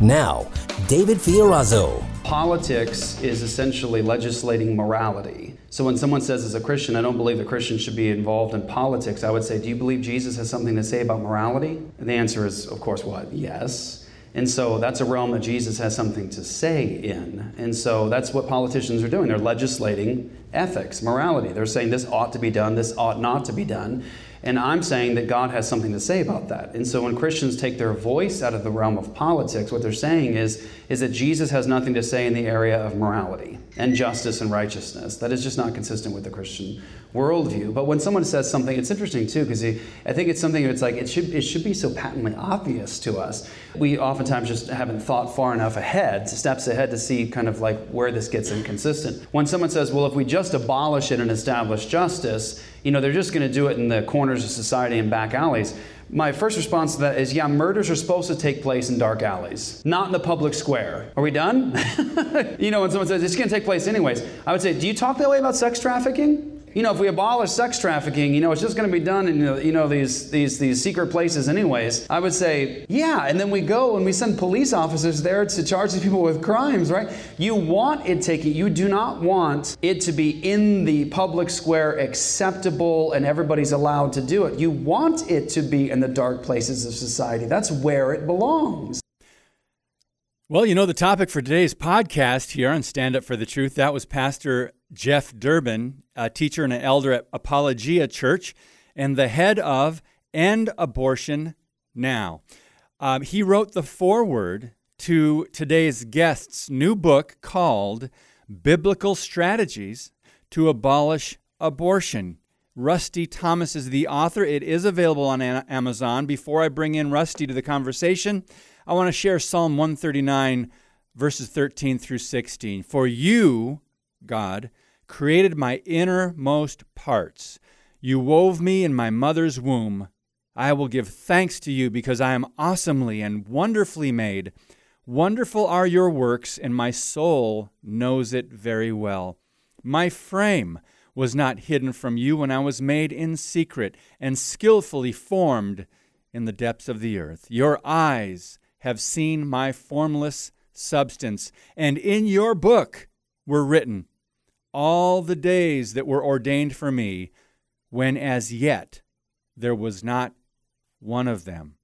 Now, David Fiorazo. Politics is essentially legislating morality. So when someone says, as a Christian, I don't believe that Christians should be involved in politics, I would say, do you believe Jesus has something to say about morality? And the answer is, of course, what? Yes. And so that's a realm that Jesus has something to say in. And so that's what politicians are doing. They're legislating ethics, morality. They're saying this ought to be done, this ought not to be done. And I'm saying that God has something to say about that. And so when Christians take their voice out of the realm of politics, what they're saying is, is that Jesus has nothing to say in the area of morality and justice and righteousness. That is just not consistent with the Christian worldview. But when someone says something, it's interesting too, because I think it's something that's like, it should, it should be so patently obvious to us. We oftentimes just haven't thought far enough ahead, steps ahead to see kind of like where this gets inconsistent. When someone says, well, if we just abolish it and establish justice, you know, they're just going to do it in the corners of society and back alleys. My first response to that is yeah, murders are supposed to take place in dark alleys, not in the public square. Are we done? you know, when someone says it's going to take place anyways, I would say, do you talk that way about sex trafficking? You know, if we abolish sex trafficking, you know, it's just going to be done in, you know, these, these, these secret places anyways. I would say, yeah. And then we go and we send police officers there to charge these people with crimes, right? You want it taken, you do not want it to be in the public square acceptable and everybody's allowed to do it. You want it to be in the dark places of society. That's where it belongs. Well, you know, the topic for today's podcast here on Stand Up for the Truth, that was Pastor Jeff Durbin, a teacher and an elder at Apologia Church, and the head of End Abortion Now. Um, he wrote the foreword to today's guest's new book called Biblical Strategies to Abolish Abortion. Rusty Thomas is the author. It is available on Amazon. Before I bring in Rusty to the conversation, I want to share Psalm 139, verses 13 through 16. For you, God, created my innermost parts. You wove me in my mother's womb. I will give thanks to you because I am awesomely and wonderfully made. Wonderful are your works, and my soul knows it very well. My frame was not hidden from you when I was made in secret and skillfully formed in the depths of the earth. Your eyes have seen my formless substance, and in your book were written all the days that were ordained for me, when as yet there was not one of them.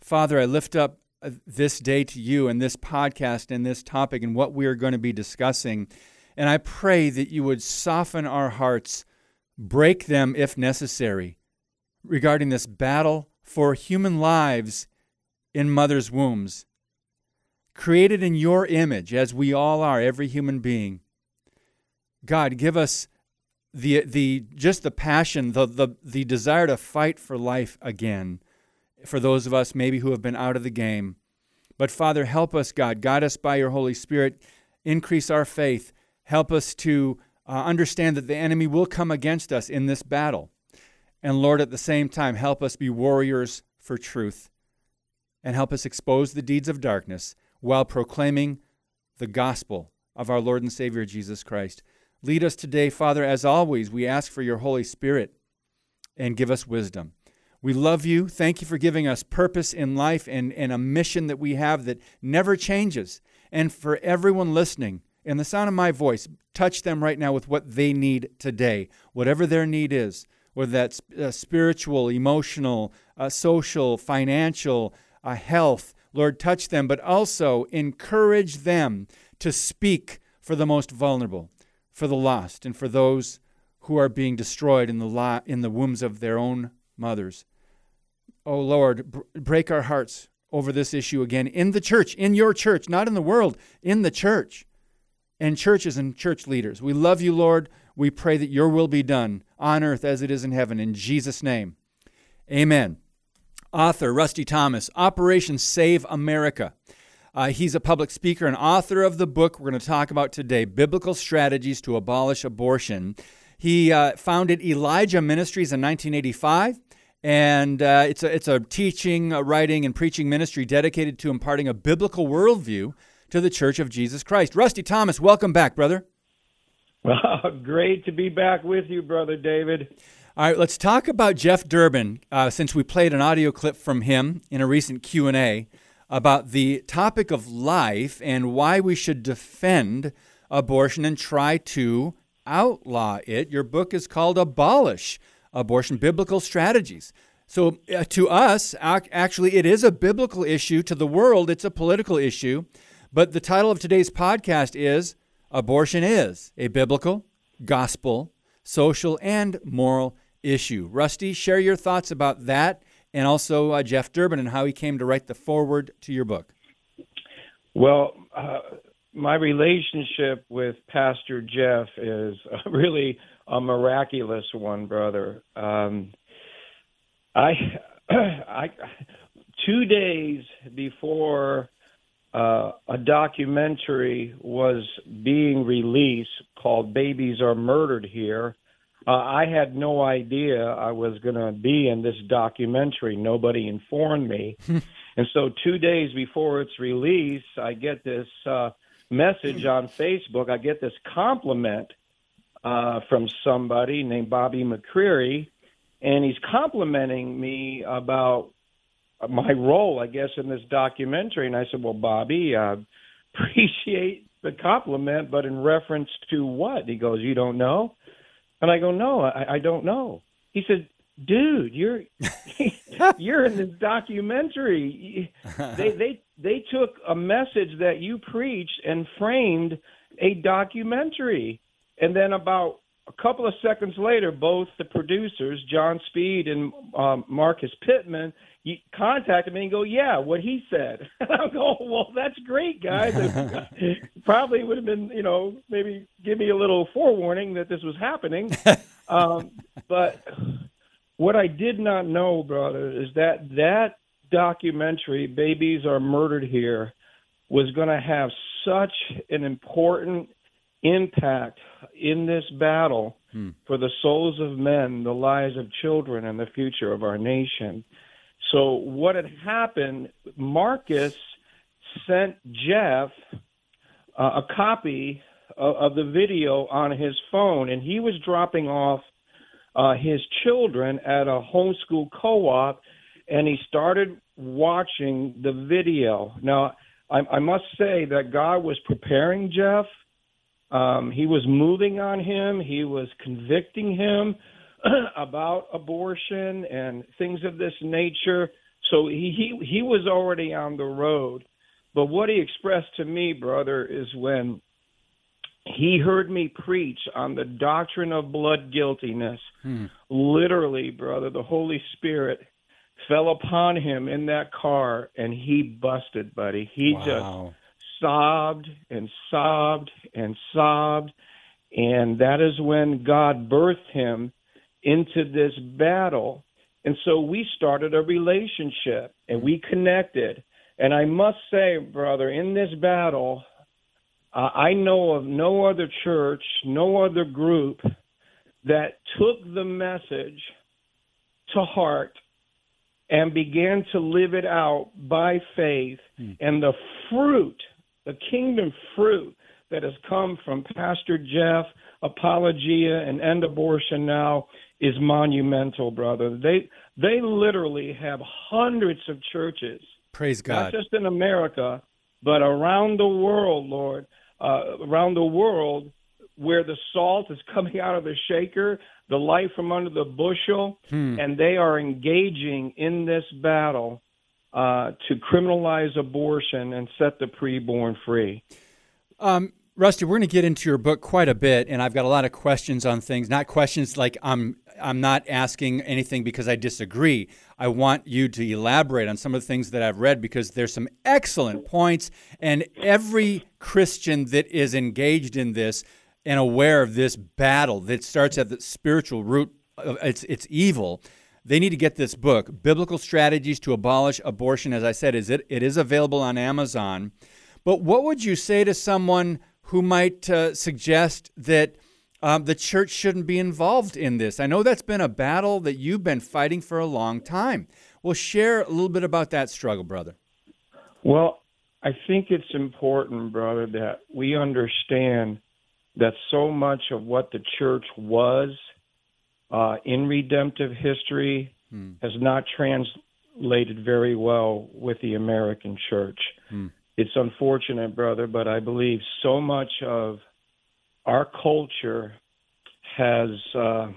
Father, I lift up uh, this day to you and this podcast and this topic and what we are going to be discussing. And I pray that you would soften our hearts, break them if necessary, regarding this battle for human lives in mothers' wombs. Created in your image, as we all are, every human being. God, give us the, the, just the passion, the, the, the desire to fight for life again for those of us maybe who have been out of the game. But Father, help us, God. Guide us by your Holy Spirit. Increase our faith. Help us to uh, understand that the enemy will come against us in this battle. And Lord, at the same time, help us be warriors for truth and help us expose the deeds of darkness while proclaiming the gospel of our Lord and Savior Jesus Christ. Lead us today, Father, as always. We ask for your Holy Spirit and give us wisdom. We love you. Thank you for giving us purpose in life and, and a mission that we have that never changes. And for everyone listening, in the sound of my voice, touch them right now with what they need today, whatever their need is, whether that's uh, spiritual, emotional, uh, social, financial, uh, health. Lord, touch them, but also encourage them to speak for the most vulnerable for the lost and for those who are being destroyed in the, la- in the wombs of their own mothers. Oh Lord, br- break our hearts over this issue again in the church, in your church, not in the world, in the church, and churches and church leaders. We love you, Lord. We pray that your will be done on earth as it is in heaven. In Jesus' name, amen. Author Rusty Thomas, Operation Save America. Uh, he's a public speaker and author of the book we're going to talk about today Biblical Strategies to Abolish Abortion. He uh, founded Elijah Ministries in 1985. And uh, it's, a, it's a teaching, writing, and preaching ministry dedicated to imparting a biblical worldview to the Church of Jesus Christ. Rusty Thomas, welcome back, brother. Well, great to be back with you, brother David. All right, let's talk about Jeff Durbin, uh, since we played an audio clip from him in a recent Q and A about the topic of life and why we should defend abortion and try to outlaw it. Your book is called "Abolish Abortion: Biblical Strategies." So, uh, to us, actually, it is a biblical issue. To the world, it's a political issue. But the title of today's podcast is Abortion is a Biblical, Gospel, Social, and Moral issue. Rusty, share your thoughts about that and also uh, Jeff Durbin and how he came to write the foreword to your book. Well, uh, my relationship with Pastor Jeff is really a miraculous one, brother. Um, I, I, two days before uh, a documentary was being released called "Babies Are Murdered Here," Uh, I had no idea I was going to be in this documentary. Nobody informed me. and so, two days before its release, I get this uh, message on Facebook. I get this compliment uh, from somebody named Bobby McCreary, and he's complimenting me about my role, I guess, in this documentary. And I said, Well, Bobby, uh, appreciate the compliment, but in reference to what? He goes, You don't know? And I go, no, I, I don't know. He said, dude, you're you're in this documentary. They they they took a message that you preached and framed a documentary. And then about a couple of seconds later, both the producers, John Speed and um, Marcus Pittman, contacted me and go, yeah, what he said. I go, well, that's great, guys. Probably would have been, you know, maybe give me a little forewarning that this was happening. um, but what I did not know, brother, is that that documentary, Babies Are Murdered Here, was going to have such an important impact in this battle hmm. for the souls of men, the lives of children, and the future of our nation. So what had happened, Marcus sent Jeff uh, a copy of, of, the video on his phone, and he was dropping off uh, his children at a homeschool co-op, and he started watching the video. Now, I, I must say that God was preparing Jeff. Um, he was moving on him. He was convicting him about abortion and things of this nature. So he, he he was already on the road. But what he expressed to me, brother, is when he heard me preach on the doctrine of blood guiltiness. Hmm. Literally, brother, the Holy Spirit fell upon him in that car and he busted, buddy. He wow. just sobbed and sobbed and sobbed. And that is when God birthed him into this battle. And so we started a relationship and we connected. And I must say, brother, in this battle, uh, I know of no other church, no other group that took the message to heart and began to live it out by faith. Hmm. And the fruit, the kingdom fruit that has come from Pastor Jeff, Apologia, and End Abortion Now is monumental, brother. They they literally have hundreds of churches. Praise God. Not just in America, but around the world, Lord. Uh, around the world, where the salt is coming out of the shaker, the light from under the bushel, hmm. and they are engaging in this battle uh, to criminalize abortion and set the preborn free. Um, Rusty, we're going to get into your book quite a bit, and I've got a lot of questions on things. Not questions like I'm I'm not asking anything because I disagree. I want you to elaborate on some of the things that I've read because there's some excellent points, and every Christian that is engaged in this and aware of this battle that starts at the spiritual root, it's it's evil. They need to get this book, Biblical Strategies to Abolish Abortion. As I said, is it, it is available on Amazon. But what would you say to someone who might uh, suggest that um, the church shouldn't be involved in this? I know that's been a battle that you've been fighting for a long time. Well, share a little bit about that struggle, brother. Well, I think it's important, brother, that we understand that so much of what the church was uh, in redemptive history hmm. has not translated very well with the American church. Hmm. It's unfortunate, brother, but I believe so much of our culture has uh,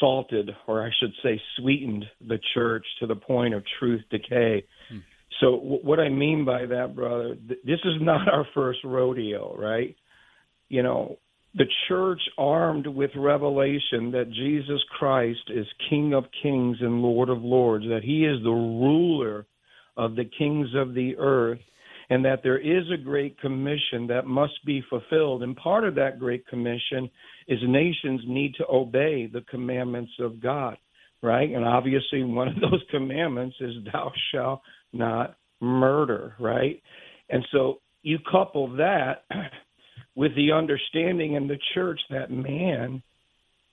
salted, or I should say, sweetened the church to the point of truth decay. Hmm. So, w- what I mean by that, brother, th- this is not our first rodeo, right? You know, the church armed with revelation that Jesus Christ is King of kings and Lord of lords, that he is the ruler of the kings of the earth, and that there is a great commission that must be fulfilled. And part of that great commission is nations need to obey the commandments of God, right? And obviously, one of those commandments is, Thou shalt not murder, right? And so you couple that with the understanding in the church that man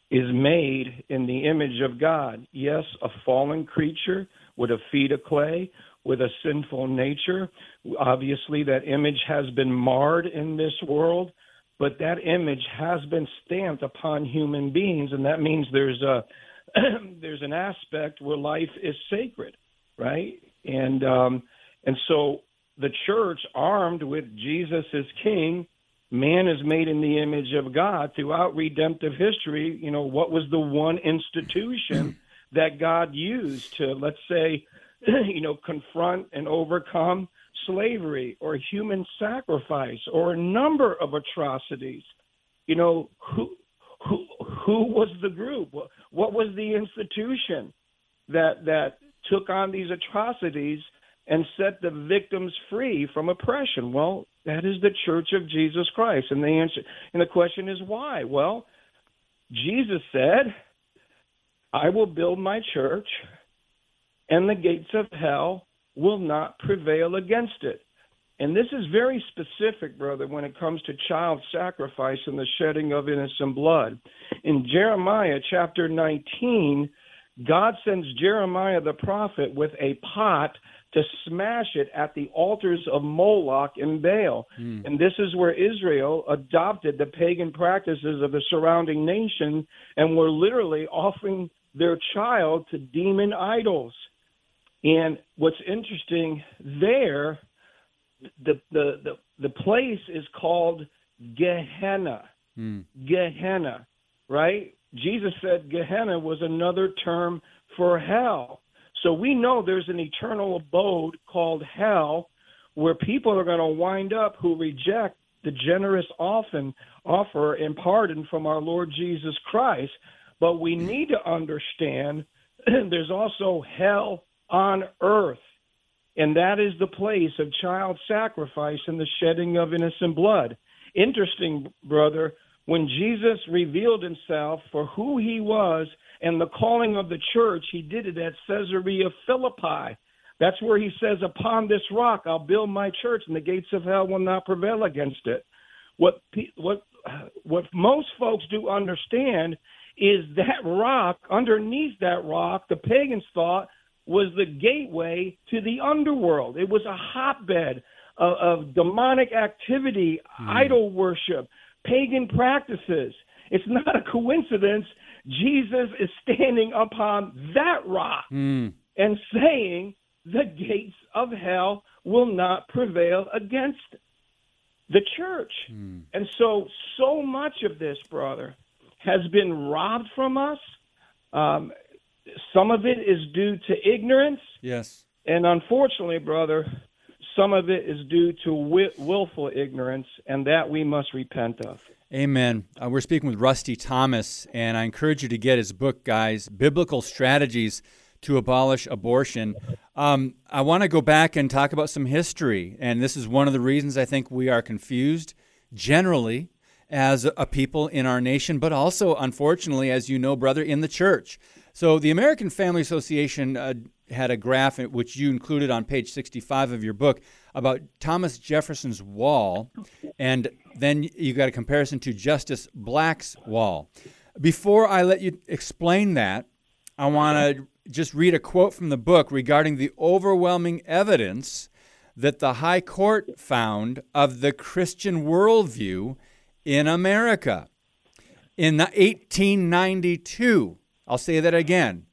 is made in the image of God. Yes, a fallen creature with a feet of clay, with a sinful nature. Obviously, that image has been marred in this world, but that image has been stamped upon human beings, and that means there's a there's an aspect where life is sacred, right? And um, and so the church, armed with Jesus as King, man is made in the image of God throughout redemptive history. You know, what was the one institution that God used to, let's say, you know, confront and overcome slavery or human sacrifice or a number of atrocities? You know, who who who was the group? What was the institution that that took on these atrocities and set the victims free from oppression? Well, that is the Church of Jesus Christ. And the answer and the question is why? Well, Jesus said, I will build my church, and the gates of hell will not prevail against it. And this is very specific, brother, when it comes to child sacrifice and the shedding of innocent blood. In Jeremiah chapter 19, God sends Jeremiah the prophet with a pot to smash it at the altars of Moloch and Baal. Mm. And this is where Israel adopted the pagan practices of the surrounding nation and were literally offering their child to demon idols. And what's interesting there, the the the, the place is called Gehenna. Mm. Gehenna, right? Jesus said Gehenna was another term for hell. So we know there's an eternal abode called hell where people are going to wind up who reject the generous often offer and pardon from our Lord Jesus Christ. But we need to understand there's also hell on earth. And that is the place of child sacrifice and the shedding of innocent blood. Interesting, brother, when Jesus revealed himself for who he was and the calling of the church, he did it at Caesarea Philippi. That's where he says, Upon this rock I'll build my church, and the gates of hell will not prevail against it. What, what, what most folks do understand is that rock, underneath that rock, the pagans thought was the gateway to the underworld. It was a hotbed of, of demonic activity, mm. idol worship, pagan practices. It's not a coincidence Jesus is standing upon that rock mm. and saying, the gates of hell will not prevail against the church. Mm. And so, so much of this, brother, has been robbed from us. Um, some of it is due to ignorance. Yes. And unfortunately, brother, some of it is due to willful ignorance, and that we must repent of. Amen. Uh, we're speaking with Rusty Thomas, and I encourage you to get his book, guys Biblical Strategies to Abolish Abortion. Um, I want to go back and talk about some history, and this is one of the reasons I think we are confused generally as a people in our nation, but also, unfortunately, as you know, brother, in the church. So, the American Family Association uh, had a graph which you included on page 65 of your book about Thomas Jefferson's wall, and then you got a comparison to Justice Black's wall. Before I let you explain that, I want to just read a quote from the book regarding the overwhelming evidence that the High Court found of the Christian worldview in America. In 1892, I'll say that again,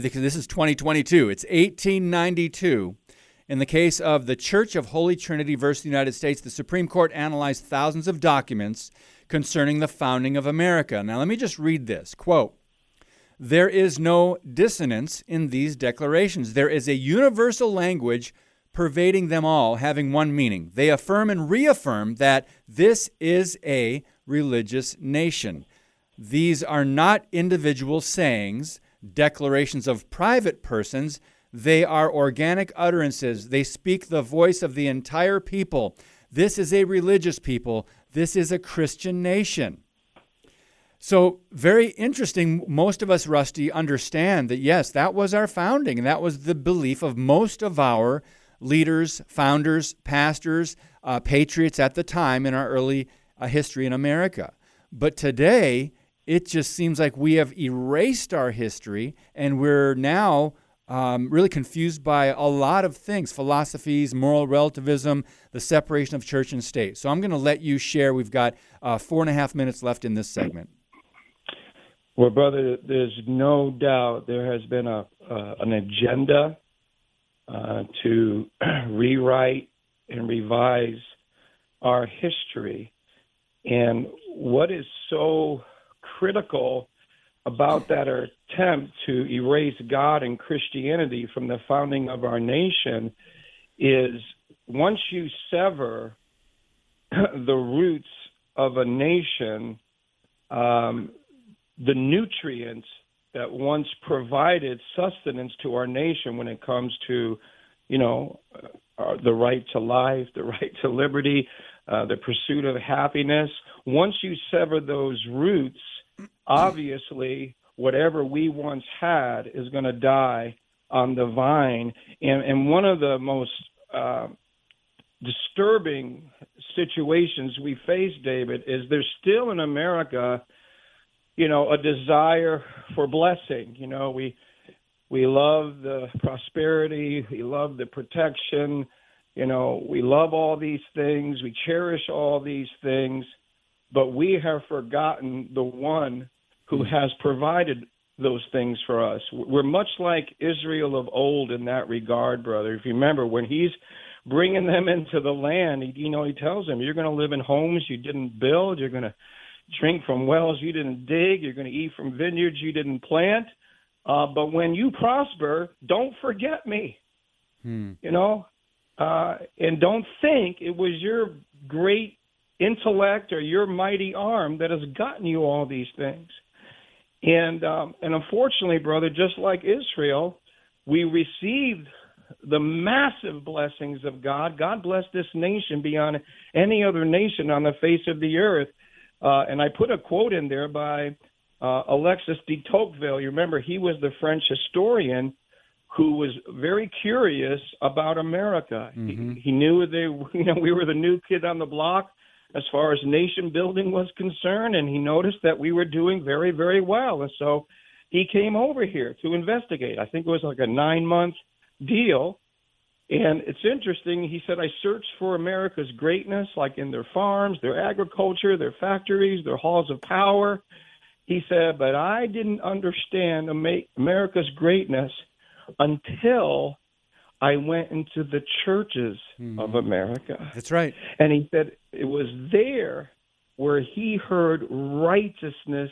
this is 2022, it's 1892. In the case of the Church of Holy Trinity versus the United States, the Supreme Court analyzed thousands of documents concerning the founding of America. Now, let me just read this quote There is no dissonance in these declarations. There is a universal language pervading them all, having one meaning. They affirm and reaffirm that this is a religious nation. These are not individual sayings, declarations of private persons. They are organic utterances. They speak the voice of the entire people. This is a religious people. This is a Christian nation. So, very interesting. Most of us, Rusty, understand that yes, that was our founding, and that was the belief of most of our leaders, founders, pastors, uh, patriots at the time in our early uh, history in America. But today, it just seems like we have erased our history and we're now um, really confused by a lot of things philosophies, moral relativism, the separation of church and state. So I'm going to let you share. We've got uh, four and a half minutes left in this segment. Well, brother, there's no doubt there has been a uh, an agenda uh, to rewrite and revise our history. And what is so critical about that attempt to erase God and Christianity from the founding of our nation is once you sever the roots of a nation, um, the nutrients that once provided sustenance to our nation when it comes to, you know, uh, the right to life, the right to liberty, uh, the pursuit of happiness. Once you sever those roots, obviously, whatever we once had is going to die on the vine. And, and one of the most uh, disturbing situations we face, David, is there's still in America you know, a desire for blessing. You know, we we love the prosperity, we love the protection, you know, we love all these things, we cherish all these things, but we have forgotten the one who mm. has provided those things for us. We're much like Israel of old in that regard, brother. If you remember when he's bringing them into the land, he, you know, he tells them, "You're going to live in homes you didn't build. You're going to drink from wells you didn't dig. You're going to eat from vineyards you didn't plant. Uh, but when you prosper, don't forget me. Hmm. You know, uh, and don't think it was your great intellect or your mighty arm that has gotten you all these things. And um, and unfortunately, brother, just like Israel, we received the massive blessings of God. God blessed this nation beyond any other nation on the face of the earth. Uh, and I put a quote in there by uh, Alexis de Tocqueville. You remember he was the French historian who was very curious about America. Mm-hmm. He, he knew they, you know, we were the new kid on the block as far as nation building was concerned, and he noticed that we were doing very, very well. And so he came over here to investigate. I think it was like a nine month deal. And it's interesting. He said, I searched for America's greatness, like in their farms, their agriculture, their factories, their halls of power. He said, but I didn't understand America's greatness until I went into the churches mm-hmm. of America. That's right. And he said, it was there where he heard righteousness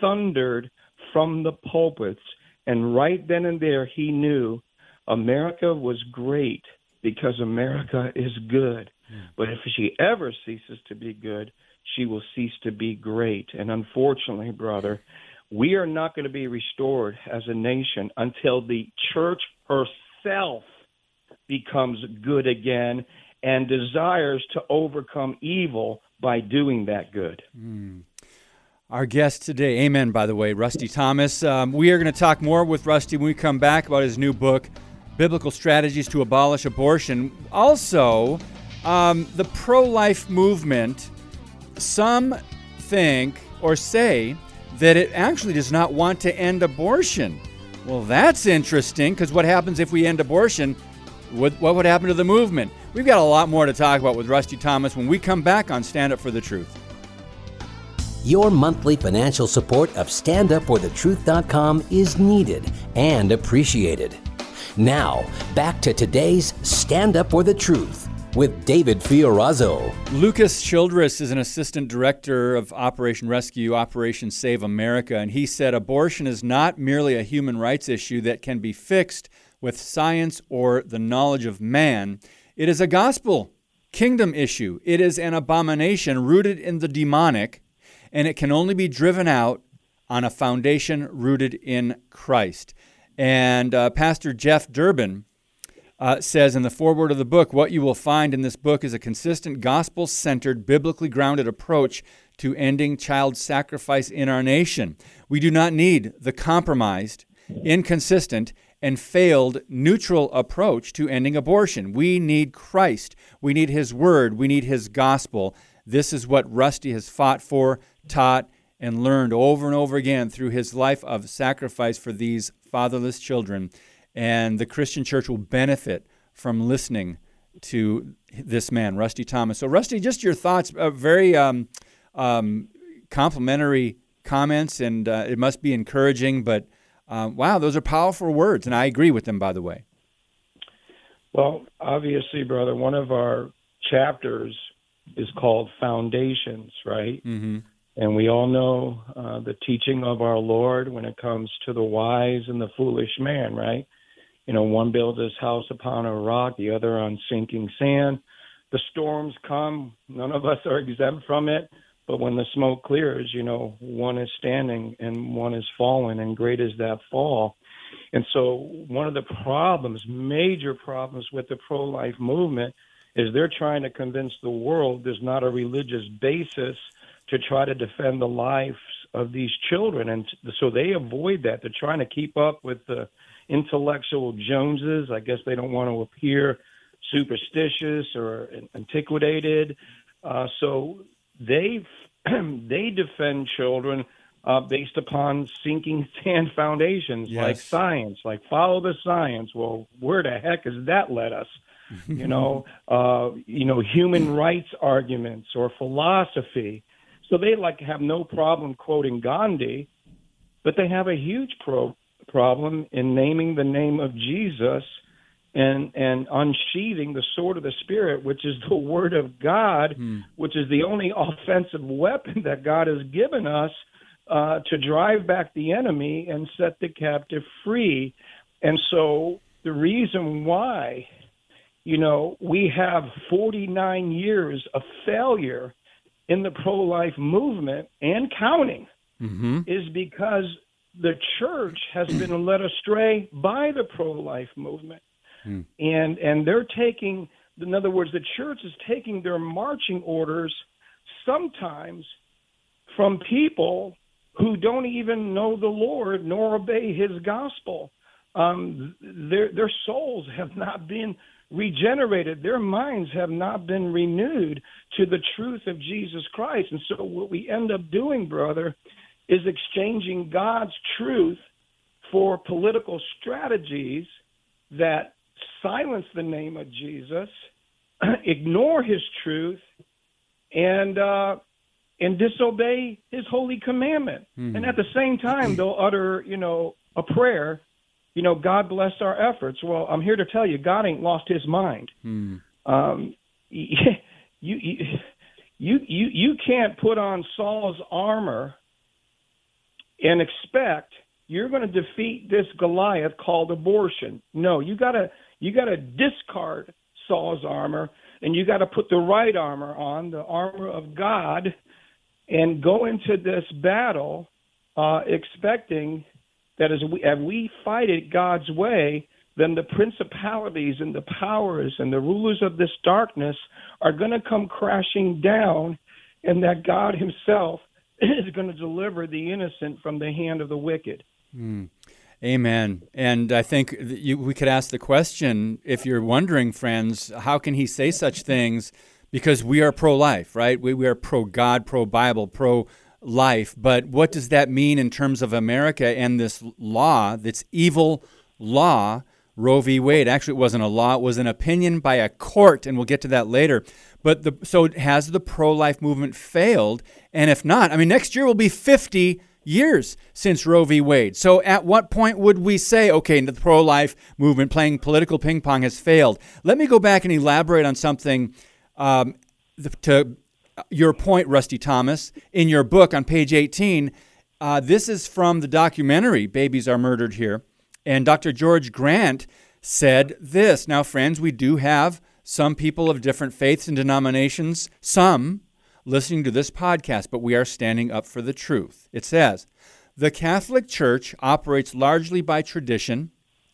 thundered from the pulpits. And right then and there, he knew America was great because America is good. Hmm. But if she ever ceases to be good, she will cease to be great. And unfortunately, brother, we are not going to be restored as a nation until the church herself becomes good again and desires to overcome evil by doing that good. Mm. our guest today. Amen, by the way, Rusty Thomas. Um, we are going to talk more with Rusty when we come back about his new book, Biblical Strategies to Abolish Abortion. Also, um, the pro life movement, some think or say that it actually does not want to end abortion. Well, that's interesting because what happens if we end abortion? What, what would happen to the movement? We've got a lot more to talk about with Rusty Thomas when we come back on Stand Up for the Truth. Your monthly financial support of StandUpForTheTruth.com is needed and appreciated. Now, back to today's Stand Up for the Truth with David Fiorazo. Lucas Childress is an assistant director of Operation Rescue, Operation Save America, and he said abortion is not merely a human rights issue that can be fixed with science or the knowledge of man. It is a gospel kingdom issue. It is an abomination rooted in the demonic, and it can only be driven out on a foundation rooted in Christ. And uh, Pastor Jeff Durbin uh, says in the foreword of the book, what you will find in this book is a consistent gospel centered, biblically grounded approach to ending child sacrifice in our nation. We do not need the compromised, inconsistent, and failed neutral approach to ending abortion. We need Christ. We need His Word. We need His gospel. This is what Rusty has fought for, taught, and learned over and over again through his life of sacrifice for these fatherless children and the Christian church will benefit from listening to this man, Rusty Thomas. So, Rusty, just your thoughts, uh, very um, um, complimentary comments, and uh, it must be encouraging, but uh, wow, those are powerful words, and I agree with them, by the way. Well, obviously, brother, one of our chapters is called Foundations, right? Mm-hmm. And we all know uh, the teaching of our Lord when it comes to the wise and the foolish man, right? You know, one builds his house upon a rock, the other on sinking sand. The storms come, none of us are exempt from it. But when the smoke clears, you know, one is standing and one is falling, and great is that fall. And so, one of the problems, major problems with the pro life movement, is they're trying to convince the world there's not a religious basis to try to defend the lives of these children. And so they avoid that. They're trying to keep up with the intellectual Joneses. I guess they don't want to appear superstitious or antiquated. Uh, so they they defend children uh, based upon sinking sand foundations yes. like science, like follow the science. Well, where the heck has that led us? you know, uh, you know, human rights arguments or philosophy. So they like have no problem quoting Gandhi, but they have a huge pro- problem in naming the name of Jesus and and unsheathing the sword of the spirit which is the word of god hmm. which is the only offensive weapon that god has given us uh, to drive back the enemy and set the captive free and so the reason why you know we have 49 years of failure in the pro-life movement and counting mm-hmm. is because the church has been led astray by the pro-life movement, Hmm. and and they're taking, in other words, the church is taking their marching orders sometimes from people who don't even know the Lord nor obey His gospel. Um, their their souls have not been regenerated. Their minds have not been renewed to the truth of Jesus Christ. And so, what we end up doing, brother, is exchanging God's truth for political strategies that silence the name of Jesus, ignore his truth, and uh, and disobey his holy commandment. Mm-hmm. And at the same time, they'll utter, you know, a prayer, you know, God bless our efforts. Well, I'm here to tell you, God ain't lost his mind. Hmm. Um, you, you you you you can't put on Saul's armor and expect you're going to defeat this Goliath called abortion. No, you got to you got to discard Saul's armor and you got to put the right armor on, the armor of God, and go into this battle uh, expecting that as we as we fight it God's way, then the principalities and the powers and the rulers of this darkness are going to come crashing down, and that God Himself is going to deliver the innocent from the hand of the wicked. Mm. Amen. And I think you, we could ask the question if you're wondering, friends, how can he say such things? Because we are pro life, right? We, we are pro God, pro Bible, pro life. But what does that mean in terms of America and this law, this evil law, Roe v. Wade? Actually, it wasn't a law, it was an opinion by a court, and we'll get to that later. But the, so has the pro life movement failed? And if not, I mean, next year will be 50 years since Roe v. Wade. So at what point would we say, okay, the pro life movement playing political ping pong has failed? Let me go back and elaborate on something um, to your point, Rusty Thomas. In your book on page 18, uh, this is from the documentary Babies Are Murdered Here. And Dr. George Grant said this. Now, friends, we do have some people of different faiths and denominations, some listening to this podcast, but we are standing up for the truth. It says, The Catholic Church operates largely by tradition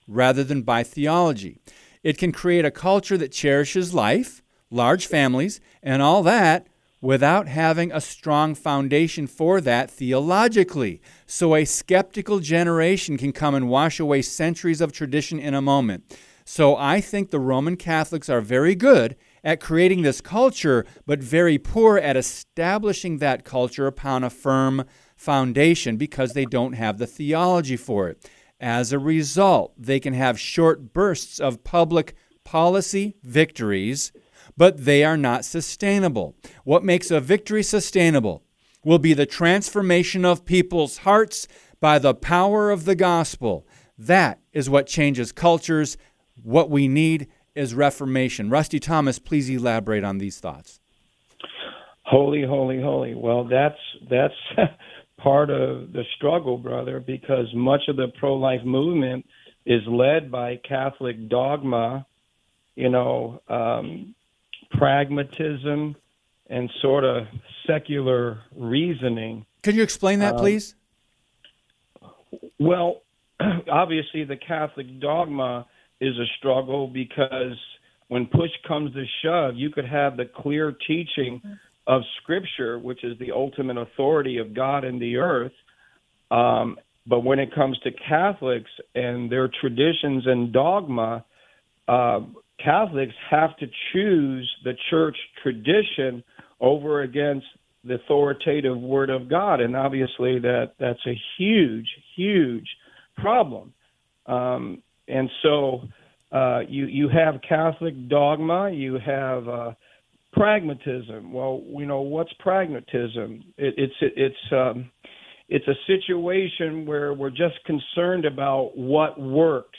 rather than by theology. It can create a culture that cherishes life, large families, and all that without having a strong foundation for that theologically. So a skeptical generation can come and wash away centuries of tradition in a moment. So I think the Roman Catholics are very good at creating this culture, but very poor at establishing that culture upon a firm foundation because they don't have the theology for it. As a result, they can have short bursts of public policy victories, but they are not sustainable. What makes a victory sustainable will be the transformation of people's hearts by the power of the gospel. That is what changes cultures. What we need is Reformation. Rusty Thomas, please elaborate on these thoughts. Holy, holy, holy. Well, that's that's part of the struggle, brother, because much of the pro-life movement is led by Catholic dogma, you know, um, pragmatism, and sort of secular reasoning. Could you explain that, um, please? Well, obviously, the Catholic dogma is a struggle because when push comes to shove, you could have the clear teaching of Scripture, which is the ultimate authority of God in the earth. Um, but when it comes to Catholics and their traditions and dogma, uh, Catholics have to choose the church tradition over against the authoritative Word of God, and obviously that that's a huge, huge problem. Um, and so uh, you you have Catholic dogma, you have uh, pragmatism. Well, you know what's pragmatism? It, it's it, it's um, it's a situation where we're just concerned about what works.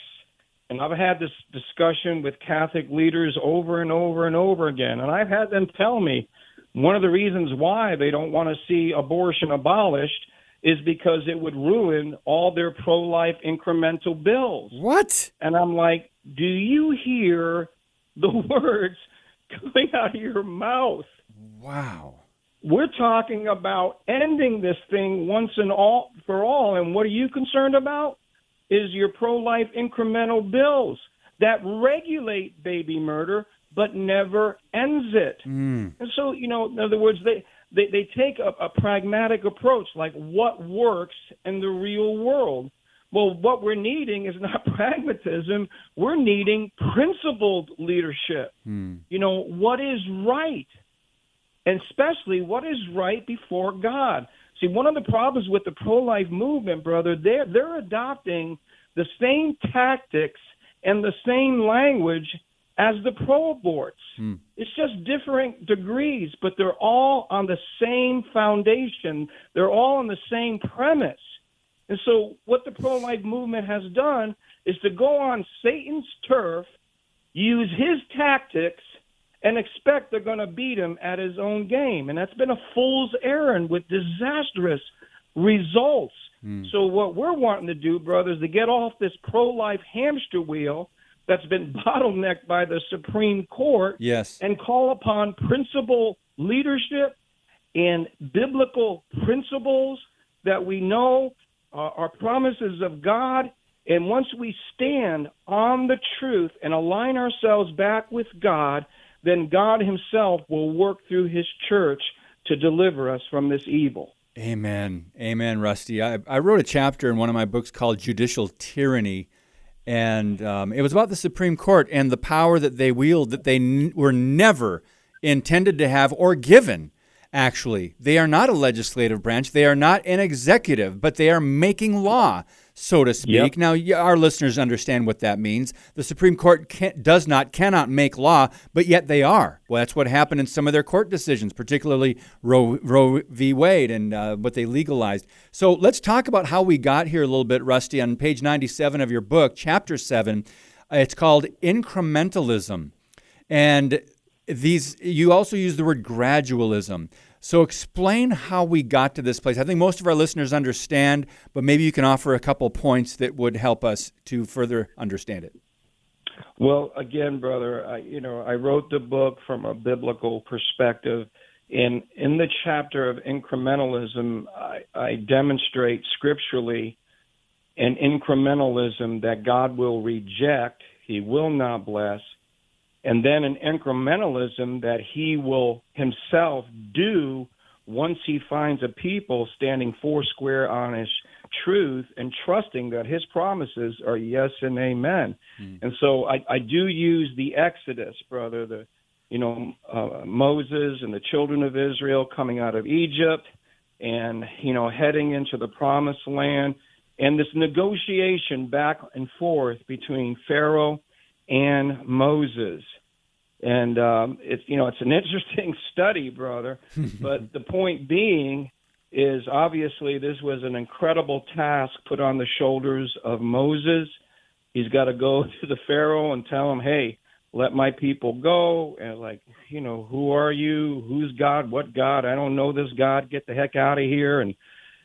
And I've had this discussion with Catholic leaders over and over and over again, and I've had them tell me one of the reasons why they don't want to see abortion abolished is because it would ruin all their pro life incremental bills. What? And I'm like, do you hear the words coming out of your mouth? Wow. We're talking about ending this thing once and all for all. And what are you concerned about? Is your pro life incremental bills that regulate baby murder but never ends it. Mm. And so, you know, in other words, they they, they take a, a pragmatic approach, like what works in the real world. Well, what we're needing is not pragmatism. We're needing principled leadership. Hmm. You know, what is right? And especially what is right before God. See, one of the problems with the pro life movement, brother, they're, they're adopting the same tactics and the same language as the pro aborts. Hmm. It's just different degrees, but they're all on the same foundation. They're all on the same premise. And so, what the pro life movement has done is to go on Satan's turf, use his tactics, and expect they're going to beat him at his own game. And that's been a fool's errand with disastrous results. Mm. So, what we're wanting to do, brothers, is to get off this pro life hamster wheel that's been bottlenecked by the Supreme Court yes. and call upon principle leadership and biblical principles that we know are, are promises of God. And once we stand on the truth and align ourselves back with God, then God Himself will work through His church to deliver us from this evil. Amen. Amen, Rusty. I, I wrote a chapter in one of my books called Judicial Tyranny, and um, it was about the Supreme Court and the power that they wield that they n- were never intended to have or given actually. They are not a legislative branch, they are not an executive, but they are making law so to speak. Yep. Now, our listeners understand what that means. The Supreme Court does not, cannot make law, but yet they are. Well, that's what happened in some of their court decisions, particularly Roe, Roe v. Wade and uh, what they legalized. So let's talk about how we got here a little bit, Rusty. On page 97 of your book, chapter 7, uh, it's called Incrementalism. And these, you also use the word gradualism. So, explain how we got to this place. I think most of our listeners understand, but maybe you can offer a couple points that would help us to further understand it. Well, again, brother, I, you know, I wrote the book from a biblical perspective. In in the chapter of incrementalism, I, I demonstrate scripturally an incrementalism that God will reject, He will not bless, and then an incrementalism that he will himself do once he finds a people standing four square on his truth and trusting that his promises are yes and amen. Mm. And so I, I do use the Exodus, brother, the you know uh, Moses and the children of Israel coming out of Egypt and you know heading into the promised land and this negotiation back and forth between Pharaoh and Moses. And um, it's you know it's an interesting study, brother. but the point being is obviously this was an incredible task put on the shoulders of Moses. He's got to go to the Pharaoh and tell him, "Hey, let my people go." And like, you know, who are you? Who's God? What God? I don't know this God. Get the heck out of here. And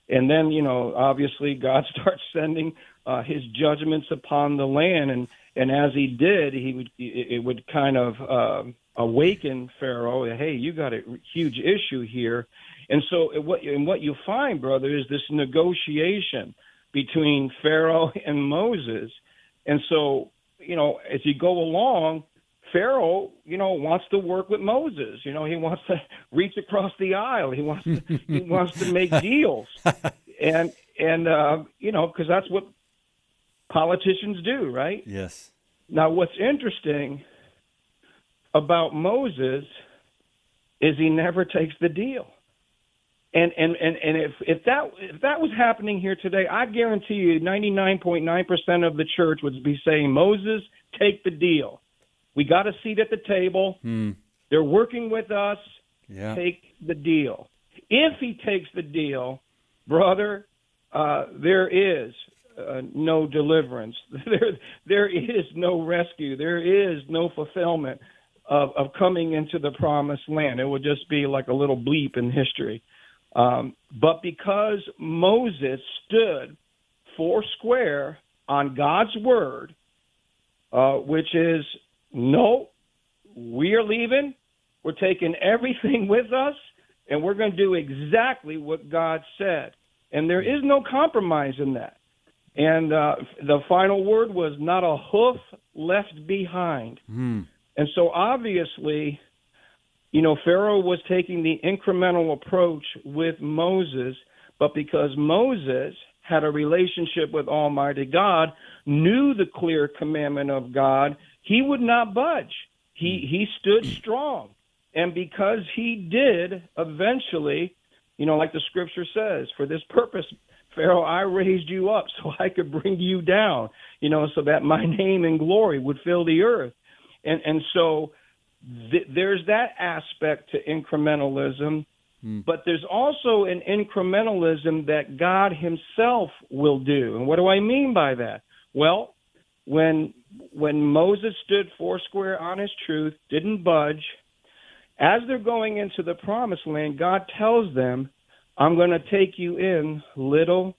and then you know, obviously, God starts sending uh, His judgments upon the land and and as he did, he would it would kind of uh, awaken Pharaoh. Hey, you got a huge issue here, and so what and what you find, brother, is this negotiation between Pharaoh and Moses, and so you know as you go along. Pharaoh, you know, wants to work with Moses. You know, he wants to reach across the aisle. He wants to, he wants to make deals, and and uh, you know, because that's what politicians do, right? Yes. Now, what's interesting about Moses is he never takes the deal. And and and, and if, if that if that was happening here today, I guarantee you 99.9% of the church would be saying, "Moses, take the deal. We got a seat at the table. Hmm. They're working with us. Yeah. Take the deal." If he takes the deal, brother, uh, there is uh, no deliverance. There, there is no rescue. There is no fulfillment of, of coming into the promised land. It would just be like a little bleep in history. Um, but because Moses stood four square on God's word, uh, which is no, we are leaving. We're taking everything with us, and we're going to do exactly what God said. And there is no compromise in that. And uh, the final word was not a hoof left behind. Mm. And so obviously, you know, Pharaoh was taking the incremental approach with Moses, but because Moses had a relationship with Almighty God, knew the clear commandment of God, he would not budge. He he stood strong. And because he did eventually, you know, like the scripture says, for this purpose Pharaoh, I raised you up so I could bring you down, you know, so that my name and glory would fill the earth. And and so th- there's that aspect to incrementalism, mm. but there's also an incrementalism that God himself will do. And what do I mean by that? Well, when when Moses stood foursquare on his truth, didn't budge, as they're going into the promised land, God tells them I'm going to take you in little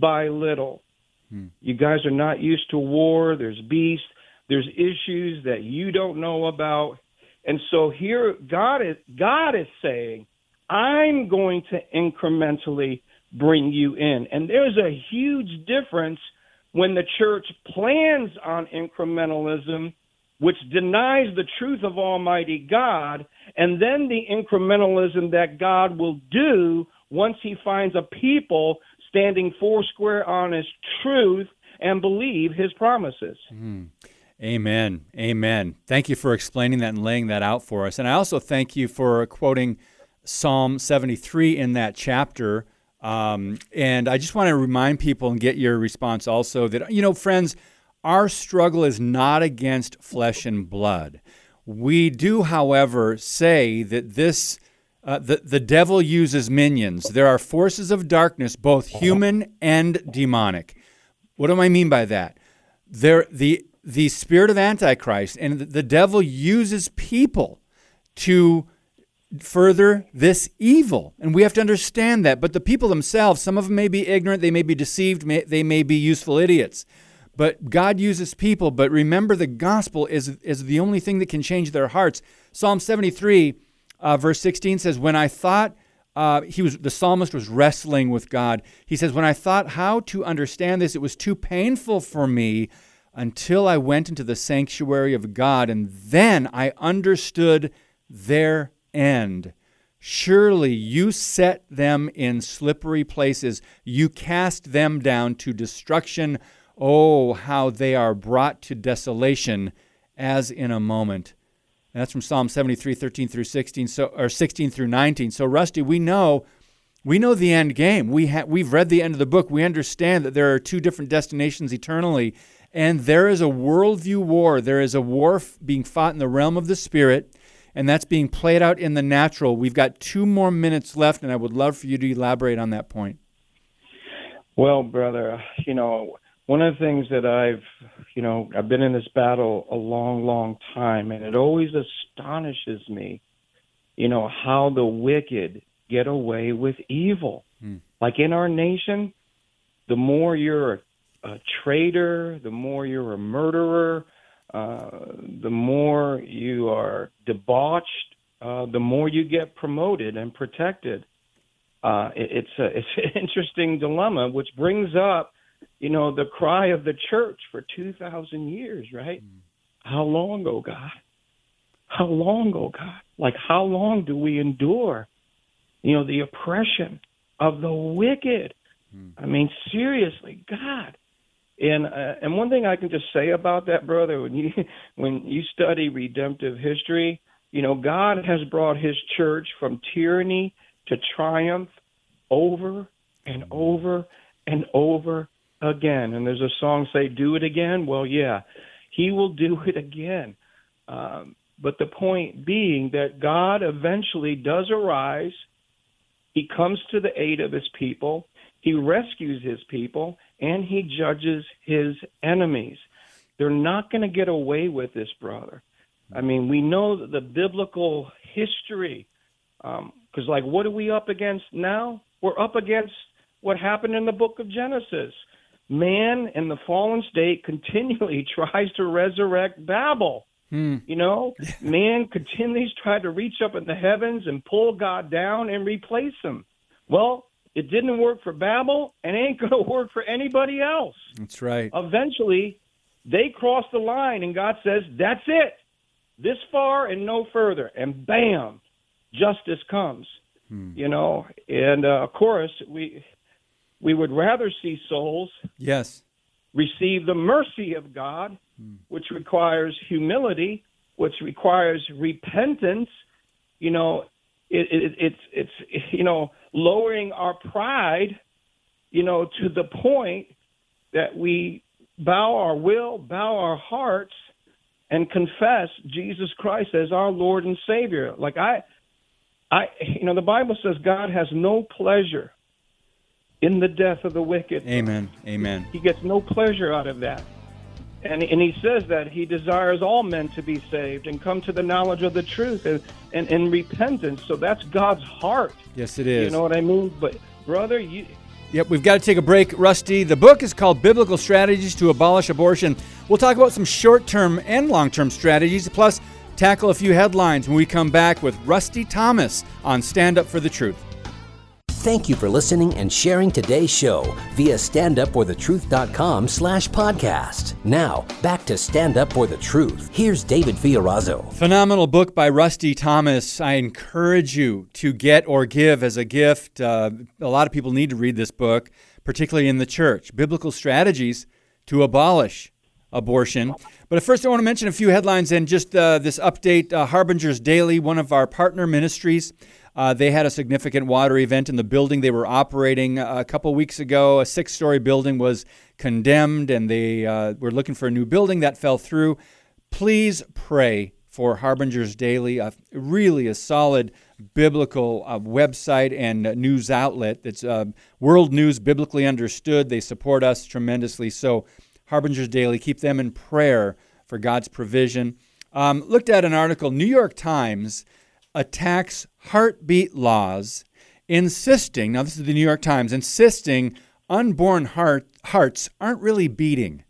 by little. Hmm. You guys are not used to war. There's beasts. There's issues that you don't know about. And so here God is God is saying, I'm going to incrementally bring you in. And there's a huge difference when the church plans on incrementalism, which denies the truth of Almighty God, and then the incrementalism that God will do once he finds a people standing foursquare on his truth and believe his promises. Mm. Amen. Amen. Thank you for explaining that and laying that out for us. And I also thank you for quoting Psalm 73 in that chapter. Um, and I just want to remind people and get your response also that, you know, friends, our struggle is not against flesh and blood. We do, however, say that this. Uh, the, the devil uses minions. There are forces of darkness, both human and demonic. What do I mean by that? There, the the spirit of Antichrist and the devil uses people to further this evil. And we have to understand that. But the people themselves, some of them may be ignorant, they may be deceived, may, they may be useful idiots. But God uses people. But remember, the gospel is, is the only thing that can change their hearts. Psalm 73, uh, verse 16 says, When I thought, uh, he was the psalmist was wrestling with God. He says, When I thought how to understand this, it was too painful for me until I went into the sanctuary of God, and then I understood their end. Surely you set them in slippery places, you cast them down to destruction. Oh, how they are brought to desolation as in a moment. And that's from Psalm 73, 13 through 16, so, or 16 through 19. So, Rusty, we know we know the end game. We ha- we've read the end of the book. We understand that there are two different destinations eternally, and there is a worldview war. There is a war f- being fought in the realm of the spirit, and that's being played out in the natural. We've got two more minutes left, and I would love for you to elaborate on that point. Well, brother, you know, one of the things that I've, you know, I've been in this battle a long, long time, and it always astonishes me, you know, how the wicked get away with evil. Hmm. Like in our nation, the more you're a traitor, the more you're a murderer, uh, the more you are debauched, uh, the more you get promoted and protected. Uh, it, it's a it's an interesting dilemma, which brings up, you know, the cry of the church for two thousand years, right? Mm. How long, oh God? How long, oh God? Like how long do we endure, you know, the oppression of the wicked? Mm. I mean, seriously, God, and uh, and one thing I can just say about that, brother, when you when you study redemptive history, you know God has brought His church from tyranny to triumph over and over and over again. And there's a song say, "Do it again." Well, yeah, He will do it again. Um, but the point being that God eventually does arise. He comes to the aid of His people. He rescues His people and he judges his enemies. They're not going to get away with this, brother. I mean, we know the biblical history. Because, um, like, what are we up against now? We're up against what happened in the book of Genesis. Man in the fallen state continually tries to resurrect Babel. Hmm. You know, man continues try to reach up in the heavens and pull God down and replace him. Well, it didn't work for Babel and ain't going to work for anybody else. That's right. Eventually, they cross the line, and God says, That's it. This far and no further. And bam, justice comes. Hmm. You know, and uh, of course, we we would rather see souls yes receive the mercy of God, hmm. which requires humility, which requires repentance. You know, it, it, it's it's you know lowering our pride, you know, to the point that we bow our will, bow our hearts, and confess Jesus Christ as our Lord and Savior. Like I, I, you know, the Bible says God has no pleasure in the death of the wicked. Amen. Amen. He gets no pleasure out of that. And, and he says that he desires all men to be saved and come to the knowledge of the truth and, and, and repentance. So that's God's heart. Yes, it is. You know what I mean? But, brother, you. Yep, we've got to take a break, Rusty. The book is called Biblical Strategies to Abolish Abortion. We'll talk about some short term and long term strategies, plus tackle a few headlines when we come back with Rusty Thomas on Stand Up for the Truth. Thank you for listening and sharing today's show via standupforthetruth.com slash podcast. Now, back to Stand Up For The Truth. Here's David Fiorazo. Phenomenal book by Rusty Thomas. I encourage you to get or give as a gift. Uh, a lot of people need to read this book, particularly in the church. Biblical Strategies to Abolish Abortion. But first, I want to mention a few headlines and just uh, this update. Uh, Harbinger's Daily, one of our partner ministries, uh, they had a significant water event in the building they were operating uh, a couple weeks ago. A six story building was condemned, and they uh, were looking for a new building that fell through. Please pray for Harbinger's Daily, a, really a solid biblical uh, website and uh, news outlet. that's uh, world news, biblically understood. They support us tremendously. So, Harbinger's Daily, keep them in prayer for God's provision. Um, looked at an article, New York Times attacks heartbeat laws, insisting, now this is the New York Times, insisting unborn heart, hearts aren't really beating.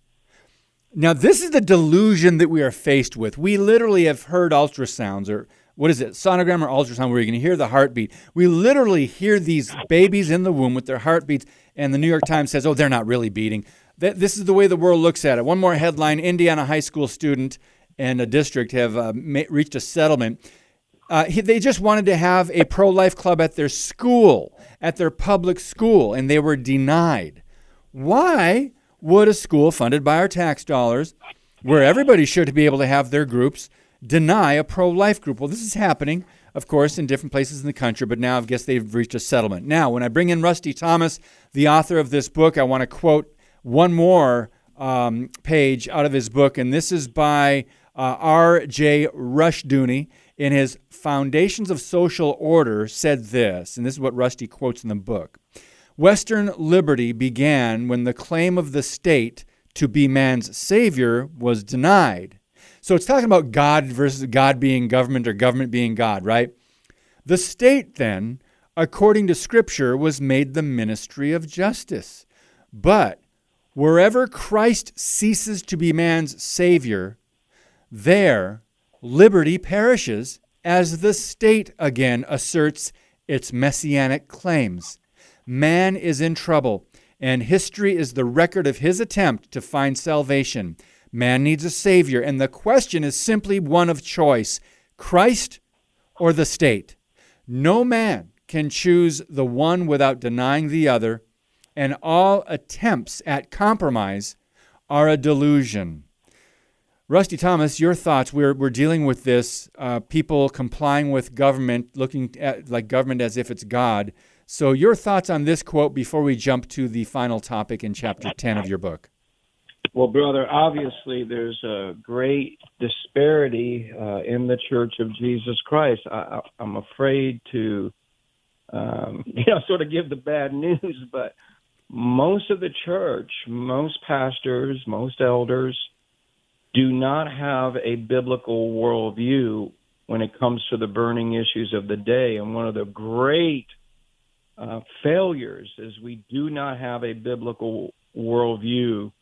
Now, this is the delusion that we are faced with. We literally have heard ultrasounds, or what is it, sonogram or ultrasound, where you can hear the heartbeat. We literally hear these babies in the womb with their heartbeats, and the New York Times says, oh, they're not really beating. This is the way the world looks at it. One more headline Indiana high school student and a district have uh, reached a settlement uh, he, they just wanted to have a pro life club at their school, at their public school, and they were denied. Why would a school funded by our tax dollars, where everybody should be able to have their groups, deny a pro life group? Well, this is happening, of course, in different places in the country, but now I guess they've reached a settlement. Now, when I bring in Rusty Thomas, the author of this book, I want to quote one more um, page out of his book, and this is by uh, R.J. Rushdoony in his Foundations of Social Order, said this, and this is what Rusty quotes in the book Western liberty began when the claim of the state to be man's savior was denied. So it's talking about God versus God being government or government being God, right? The state, then, according to Scripture, was made the ministry of justice. But wherever Christ ceases to be man's Savior, there liberty perishes as the state again asserts its messianic claims. Man is in trouble, and history is the record of his attempt to find salvation. Man needs a Savior, and the question is simply one of choice Christ or the state. No man can choose the one without denying the other, and all attempts at compromise are a delusion. Rusty Thomas, your thoughts? We're, we're dealing with this uh, people complying with government, looking at like government as if it's God. So, your thoughts on this quote before we jump to the final topic in chapter 10 of your book? Well, brother, obviously there's a great disparity uh, in the Church of Jesus Christ. I, am afraid to, um, you know, sort of give the bad news, but most of the church, most pastors, most elders, do not have a biblical worldview when it comes to the burning issues of the day. And one of the great uh, failures is we do not have a biblical worldview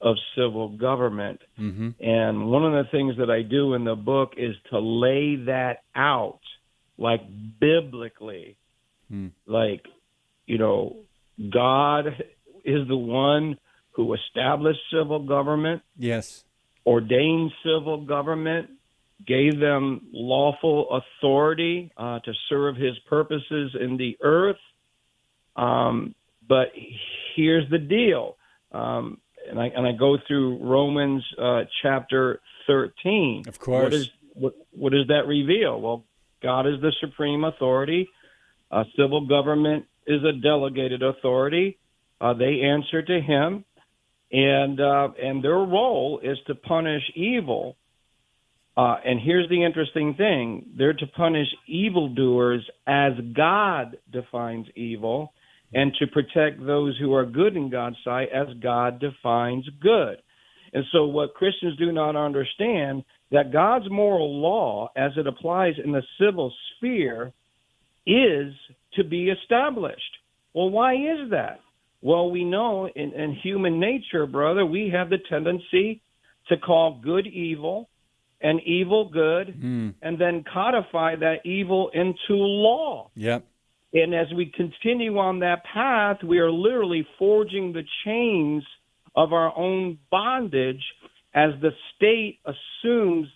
of civil government. Mm-hmm. And one of the things that I do in the book is to lay that out, like biblically, mm. like, you know, God is the one who established civil government. Yes ordained civil government, gave them lawful authority uh, to serve his purposes in the earth. Um, but here's the deal. Um, and I and I go through Romans uh, chapter 13. Of course. What, is, what, what does that reveal? Well, God is the supreme authority. Uh, civil government is a delegated authority. Uh, they answer to Him and uh, and their role is to punish evil. Uh, and here's the interesting thing: they're to punish evildoers as God defines evil, and to protect those who are good in God's sight as God defines good. And so, what Christians do not understand that God's moral law, as it applies in the civil sphere, is to be established. Well, why is that? Well, we know in, in human nature, brother, we have the tendency to call good evil and evil good mm. and then codify that evil into law. Yep. And as we continue on that path, we are literally forging the chains of our own bondage as the state assumes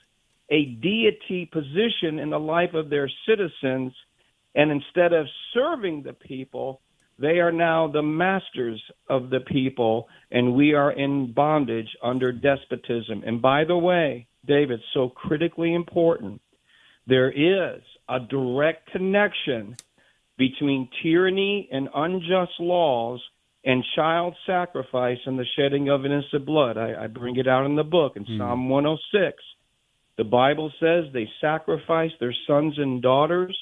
a deity position in the life of their citizens. And instead of serving the people, they are now the masters of the people, and we are in bondage under despotism. And by the way, David, so critically important, there is a direct connection between tyranny and unjust laws and child sacrifice and the shedding of innocent blood. I, I bring it out in the book in mm. Psalm 106. The Bible says they sacrifice their sons and daughters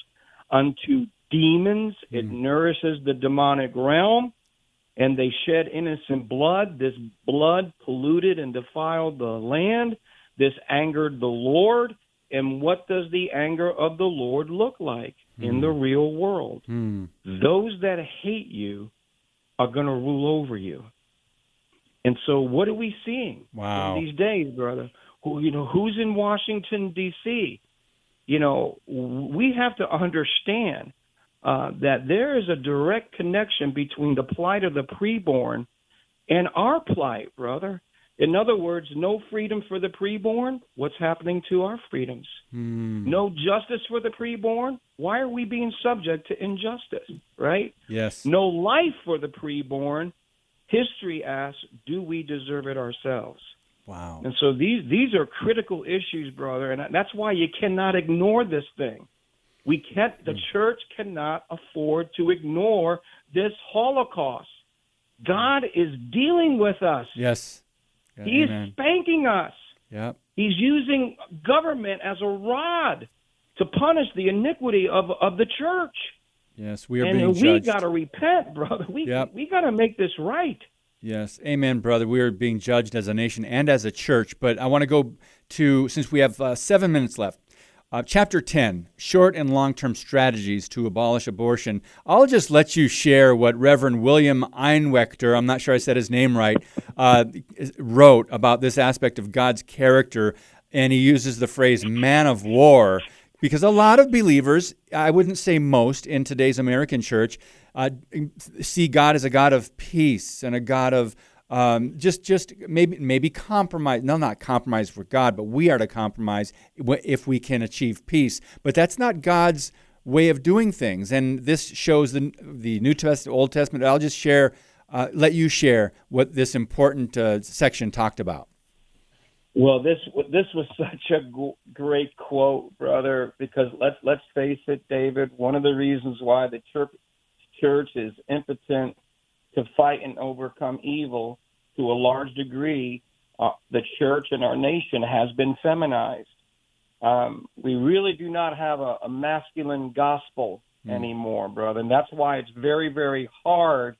unto demons. Mm. It nourishes the demonic realm, and they shed innocent blood. This blood polluted and defiled the land. This angered the Lord. And what does the anger of the Lord look like mm. in the real world? Mm. Those that hate you are going to rule over you. And so, what are we seeing wow. these days, brother? Who you know who's in Washington D.C. You know, we have to understand uh, that there is a direct connection between the plight of the preborn and our plight, brother. In other words, no freedom for the preborn. What's happening to our freedoms? Mm. No justice for the preborn. Why are we being subject to injustice? Right? Yes. No life for the preborn. History asks, do we deserve it ourselves? Wow. And so these these are critical issues, brother, and that's why you cannot ignore this thing. We can't. The mm. church cannot afford to ignore this Holocaust. God is dealing with us. Yes. Yeah, he amen. is spanking us. Yep. He's using government as a rod to punish the iniquity of of the church. Yes, we are and being we judged. We got to repent, brother. We yep. we got to make this right. Yes, amen, brother. We are being judged as a nation and as a church. But I want to go to since we have uh, seven minutes left. Uh, chapter 10 Short and Long Term Strategies to Abolish Abortion. I'll just let you share what Reverend William Einwechter, I'm not sure I said his name right, uh, wrote about this aspect of God's character. And he uses the phrase man of war because a lot of believers, I wouldn't say most in today's American church, uh, see God as a God of peace and a God of um, just just maybe maybe compromise no not compromise for god but we are to compromise if we can achieve peace. But that's not god's way of doing things. And this shows the the new testament old testament. I'll just share uh, let you share what this important uh, section talked about. Well this this was such a g- great quote brother because let's let's face it david one of the reasons why the church church is impotent to fight and overcome evil to a large degree, uh, the church and our nation has been feminized. Um, we really do not have a, a masculine gospel mm. anymore, brother. And that's why it's very, very hard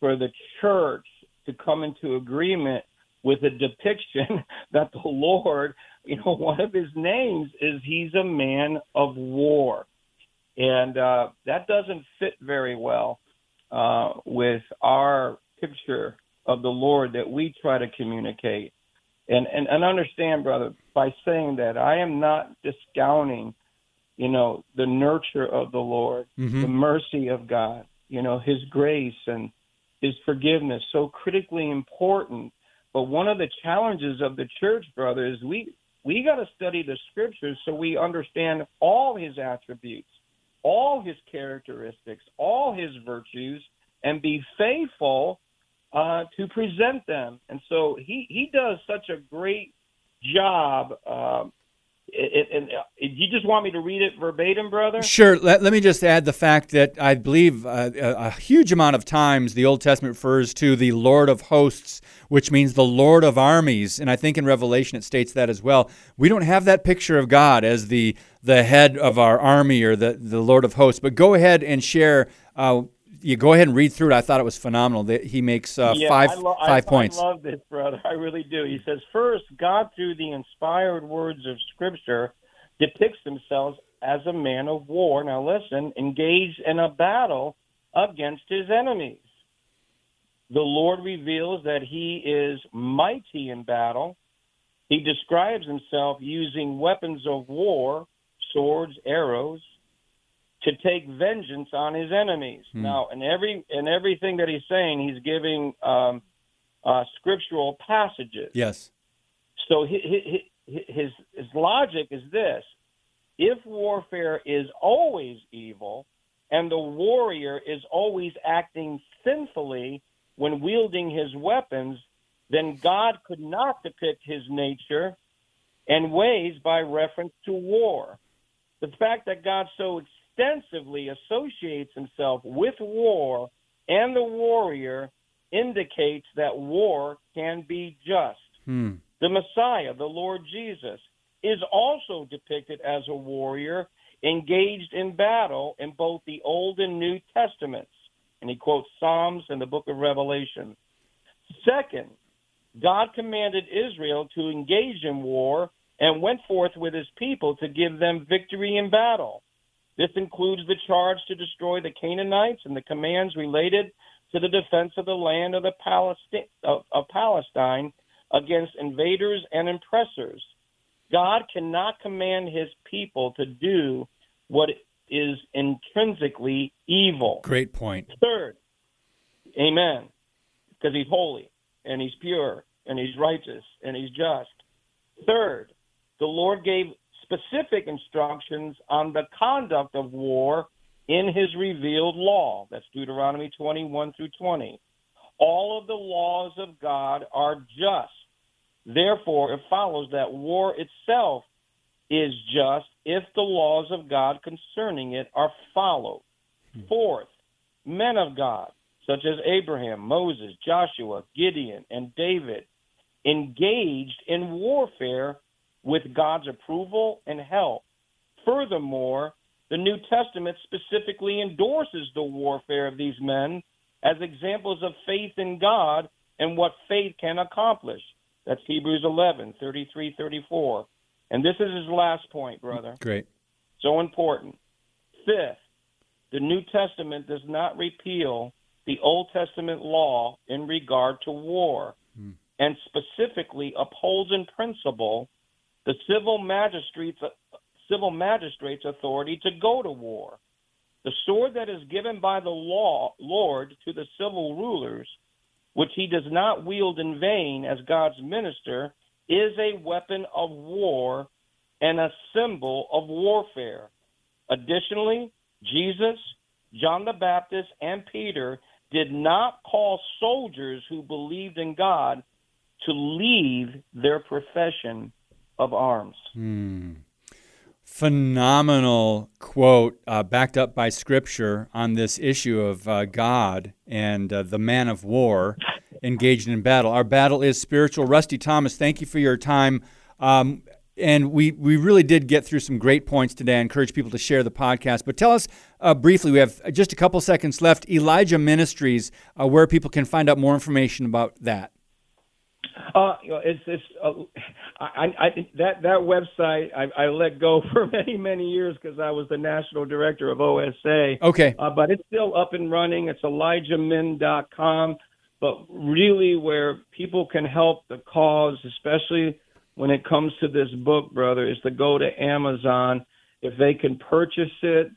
for the church to come into agreement with a depiction that the Lord, you know, one of his names is he's a man of war. And uh, that doesn't fit very well uh, with our picture of the Lord that we try to communicate. And, and, and understand, brother, by saying that, I am not discounting, you know, the nurture of the Lord, mm-hmm. the mercy of God, you know, His grace and His forgiveness, so critically important. But one of the challenges of the church, brother, is we we got to study the scriptures so we understand all His attributes, all His characteristics, all His virtues, and be faithful uh, to present them. And so he, he does such a great job. And uh, you just want me to read it verbatim, brother? Sure. Let, let me just add the fact that I believe uh, a, a, huge amount of times the Old Testament refers to the Lord of hosts, which means the Lord of armies. And I think in Revelation it states that as well. We don't have that picture of God as the, the head of our army or the, the Lord of hosts. But go ahead and share uh, you go ahead and read through it. I thought it was phenomenal. That he makes uh, yeah, five lo- five I, points. I love this, brother. I really do. He says, first, God through the inspired words of Scripture depicts himself as a man of war. Now listen, engaged in a battle against his enemies. The Lord reveals that he is mighty in battle. He describes himself using weapons of war, swords, arrows, to take vengeance on his enemies. Hmm. Now, in every in everything that he's saying, he's giving um, uh, scriptural passages. Yes. So his, his his logic is this: if warfare is always evil, and the warrior is always acting sinfully when wielding his weapons, then God could not depict his nature and ways by reference to war. The fact that God so extensively associates himself with war and the warrior indicates that war can be just. Hmm. The Messiah, the Lord Jesus, is also depicted as a warrior engaged in battle in both the Old and New Testaments. And he quotes Psalms and the book of Revelation. Second, God commanded Israel to engage in war and went forth with his people to give them victory in battle. This includes the charge to destroy the Canaanites and the commands related to the defense of the land of, the Palestine, of, of Palestine against invaders and oppressors. God cannot command his people to do what is intrinsically evil. Great point. Third, amen, because he's holy and he's pure and he's righteous and he's just. Third, the Lord gave specific instructions on the conduct of war in his revealed law. That's Deuteronomy 21 through 20. All of the laws of God are just. Therefore, it follows that war itself is just if the laws of God concerning it are followed. Hmm. Fourth, men of God, such as Abraham, Moses, Joshua, Gideon, and David, engaged in warfare with God's approval and help. Furthermore, the New Testament specifically endorses the warfare of these men as examples of faith in God and what faith can accomplish. That's Hebrews 11, 33, 34. And this is his last point, brother. Great. So important. Fifth, the New Testament does not repeal the Old Testament law in regard to war, hmm. and specifically upholds in principle the civil magistrate's civil magistrate's authority to go to war. The sword that is given by the law Lord to the civil rulers, which he does not wield in vain as God's minister, is a weapon of war and a symbol of warfare. Additionally, Jesus, John the Baptist, and Peter did not call soldiers who believed in God to leave their profession of arms. Phenomenal quote, uh, backed up by scripture on this issue of uh, God and uh, the man of war engaged in battle. Our battle is spiritual. Rusty Thomas, thank you for your time. Um, and we, we really did get through some great points today. I encourage people to share the podcast. But tell us uh, briefly, we have just a couple seconds left. Elijah Ministries, uh, where people can find out more information about that. Uh, you know, it's it's uh, I, I that that website I, I let go for many many years because I was the national director of OSA. Okay. Uh, but it's still up and running. It's ElijahMin.com. But really, where people can help the cause, especially when it comes to this book, brother, is to go to Amazon. If they can purchase it,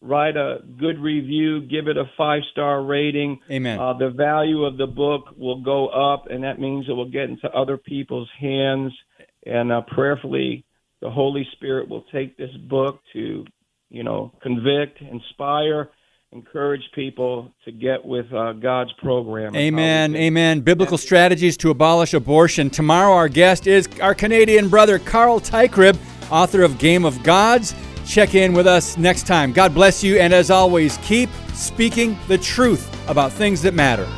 write a good review, give it a five star rating. Amen. Uh, the value of the book will go up, and that means it will get into other people's hands. And uh, prayerfully, the Holy Spirit will take this book to, you know, convict, inspire, encourage people to get with uh, God's program. Amen. Amen. Biblical strategies to abolish abortion. Tomorrow, our guest is our Canadian brother, Carl Teichrib, author of Game of Gods. Check in with us next time. God bless you. And as always, keep speaking the truth about things that matter.